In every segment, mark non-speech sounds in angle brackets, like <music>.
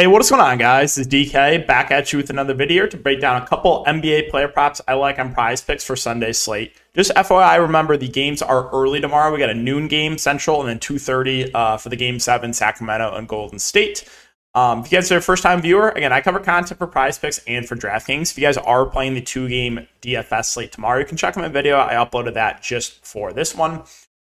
Hey, what is going on, guys? This is DK back at you with another video to break down a couple NBA player props I like on prize picks for Sunday's slate. Just FYI, remember the games are early tomorrow. We got a noon game Central and then 2.30 uh, for the game seven, Sacramento and Golden State. Um, if you guys are a first time viewer, again, I cover content for prize picks and for DraftKings. If you guys are playing the two game DFS slate tomorrow, you can check out my video. I uploaded that just for this one.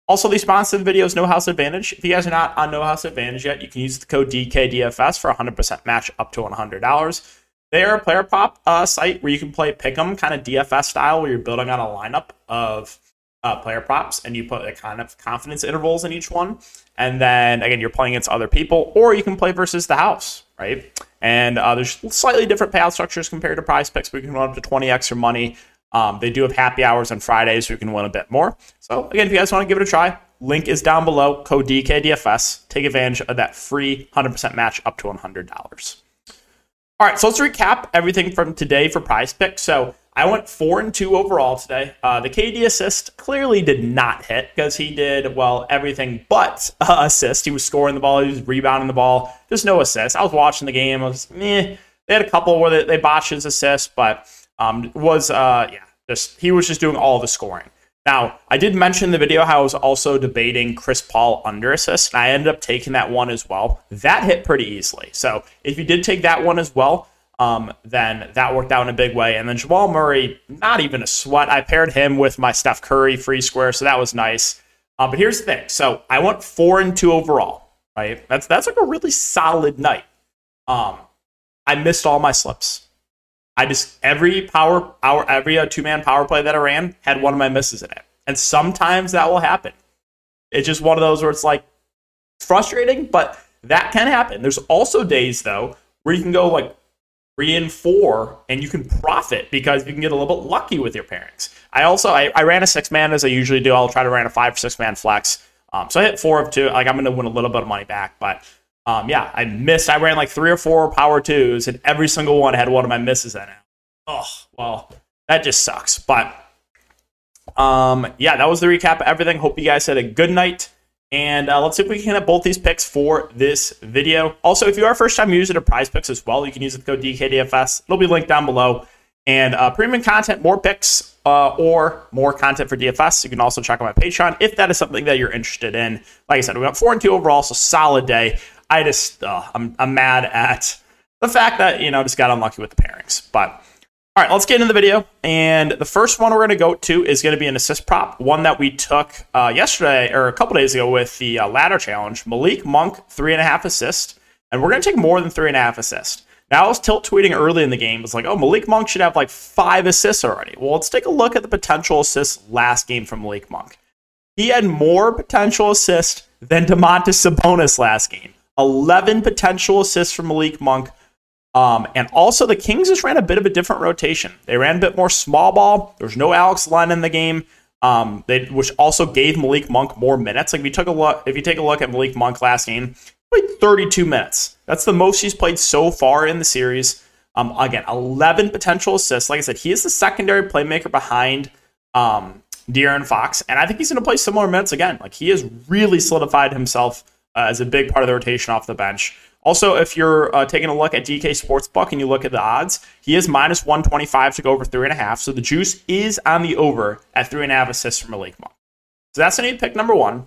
Also, the sponsor of the video is No House Advantage. If you guys are not on No House Advantage yet, you can use the code DKDFS for 100% match up to $100. They are a player prop uh, site where you can play pick'em kind of DFS style, where you're building out a lineup of uh, player props and you put a kind of confidence intervals in each one. And then again, you're playing against other people, or you can play versus the house, right? And uh, there's slightly different payout structures compared to prize picks, but you can run up to 20 extra money um, they do have happy hours on Fridays, so you can win a bit more. So again, if you guys want to give it a try, link is down below. Code DKDFS. Take advantage of that free 100% match up to $100. All right, so let's recap everything from today for Prize Picks. So I went four and two overall today. Uh, the KD assist clearly did not hit because he did well everything but <laughs> uh, assist. He was scoring the ball, he was rebounding the ball, just no assist. I was watching the game. I was meh. They had a couple where they, they botched his assist, but um, was uh, yeah, just he was just doing all the scoring. Now, I did mention in the video how I was also debating Chris Paul under assist, and I ended up taking that one as well. That hit pretty easily. So if you did take that one as well, um, then that worked out in a big way. And then Jamal Murray, not even a sweat. I paired him with my Steph Curry free square, so that was nice. Uh, but here's the thing: so I went four and two overall. Right, that's that's like a really solid night. Um, I missed all my slips. I just every power hour every uh, two man power play that I ran had one of my misses in it, and sometimes that will happen. It's just one of those where it's like frustrating, but that can happen. There's also days though where you can go like three and four, and you can profit because you can get a little bit lucky with your pairings. I also I, I ran a six man as I usually do. I'll try to run a five or six man flex. Um, so I hit four of two. Like I'm going to win a little bit of money back, but um, yeah, I missed. I ran like three or four power twos, and every single one had one of my misses in it. Oh, well, that just sucks. But um, yeah, that was the recap of everything. Hope you guys had a good night. And uh, let's see if we can get both these picks for this video. Also, if you are a first time user of Prize Picks as well, you can use the code DKDFS. It'll be linked down below. And uh, premium content, more picks, uh, or more content for DFS. You can also check out my Patreon if that is something that you're interested in. Like I said, we got four and two overall, so solid day. I just uh, I'm I'm mad at the fact that you know just got unlucky with the pairings. But all right, let's get into the video. And the first one we're going to go to is going to be an assist prop, one that we took uh, yesterday or a couple days ago with the uh, ladder challenge. Malik Monk three and a half assist, and we're going to take more than three and a half assist. Now I was tilt tweeting early in the game. It's like, oh, Malik Monk should have like five assists already. Well, let's take a look at the potential assists last game from Malik Monk. He had more potential assists than Domantas Sabonis last game. 11 potential assists from Malik Monk. Um, and also, the Kings just ran a bit of a different rotation. They ran a bit more small ball. There's no Alex Len in the game, um, they, which also gave Malik Monk more minutes. Like if you took a look, if you take a look at Malik Monk last game, played 32 minutes. That's the most he's played so far in the series. Um, again, 11 potential assists. Like I said, he is the secondary playmaker behind um, De'Aaron Fox, and I think he's going to play similar minutes again. Like he has really solidified himself uh, as a big part of the rotation off the bench. Also, if you're uh, taking a look at DK Sportsbook and you look at the odds, he is minus 125 to go over three and a half. So the juice is on the over at three and a half assists from Malik Monk. So that's going to be pick number one.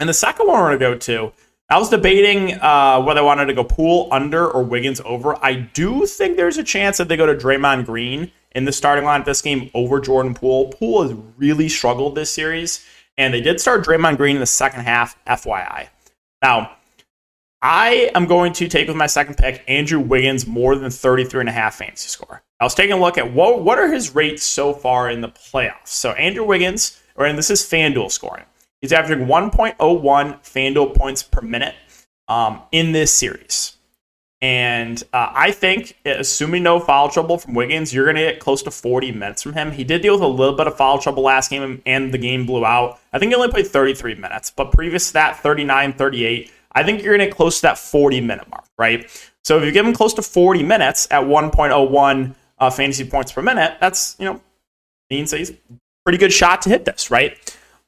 And the second one we're going to go to, I was debating uh, whether I wanted to go Poole under or Wiggins over. I do think there's a chance that they go to Draymond Green in the starting line of this game over Jordan Poole. Poole has really struggled this series and they did start Draymond Green in the second half, FYI. Now, I am going to take with my second pick Andrew Wiggins more than 33 and a half fantasy score. I was taking a look at what, what are his rates so far in the playoffs. So Andrew Wiggins, or and this is FanDuel scoring. He's averaging 1.01 FanDuel points per minute um, in this series. And uh, I think, assuming no foul trouble from Wiggins, you're going to get close to 40 minutes from him. He did deal with a little bit of foul trouble last game, and the game blew out. I think he only played 33 minutes, but previous to that, 39, 38. I think you're going to get close to that 40 minute mark, right? So if you give him close to 40 minutes at 1.01 uh, fantasy points per minute, that's, you know, means he's pretty good shot to hit this, right?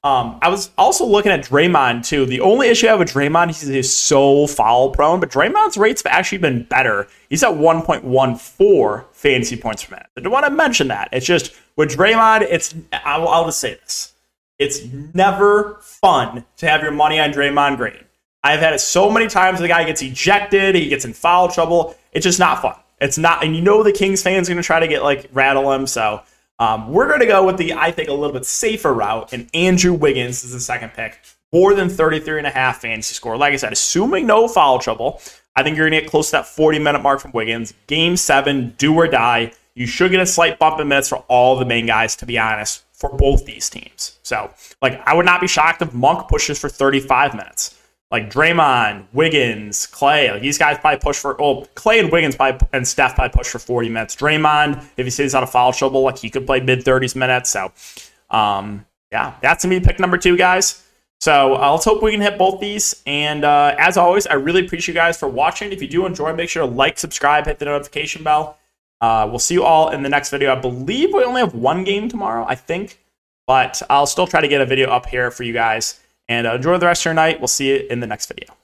Um, I was also looking at Draymond too. The only issue I have with Draymond is he's so foul prone, but Draymond's rates have actually been better. He's at 1.14 fantasy points per minute. I don't want to mention that. It's just with Draymond, it's I'll, I'll just say this: it's never fun to have your money on Draymond Green. I've had it so many times. The guy gets ejected, he gets in foul trouble. It's just not fun. It's not, and you know the Kings fans are going to try to get like rattle him. So um, we're going to go with the, I think, a little bit safer route, and Andrew Wiggins is the second pick. More than 33 and a half fantasy score. Like I said, assuming no foul trouble, I think you're going to get close to that 40 minute mark from Wiggins. Game seven, do or die. You should get a slight bump in minutes for all the main guys, to be honest, for both these teams. So, like, I would not be shocked if Monk pushes for 35 minutes like Draymond, Wiggins, Clay. Like these guys probably push for. Well, Clay and Wiggins probably, and Steph probably push for 40 minutes. Draymond, if he stays out of foul trouble, like he could play mid 30s minutes. So, um, yeah, that's gonna be pick number two, guys. So uh, let's hope we can hit both these. And uh, as always, I really appreciate you guys for watching. If you do enjoy, make sure to like, subscribe, hit the notification bell. Uh, we'll see you all in the next video. I believe we only have one game tomorrow, I think, but I'll still try to get a video up here for you guys. And uh, enjoy the rest of your night. We'll see you in the next video.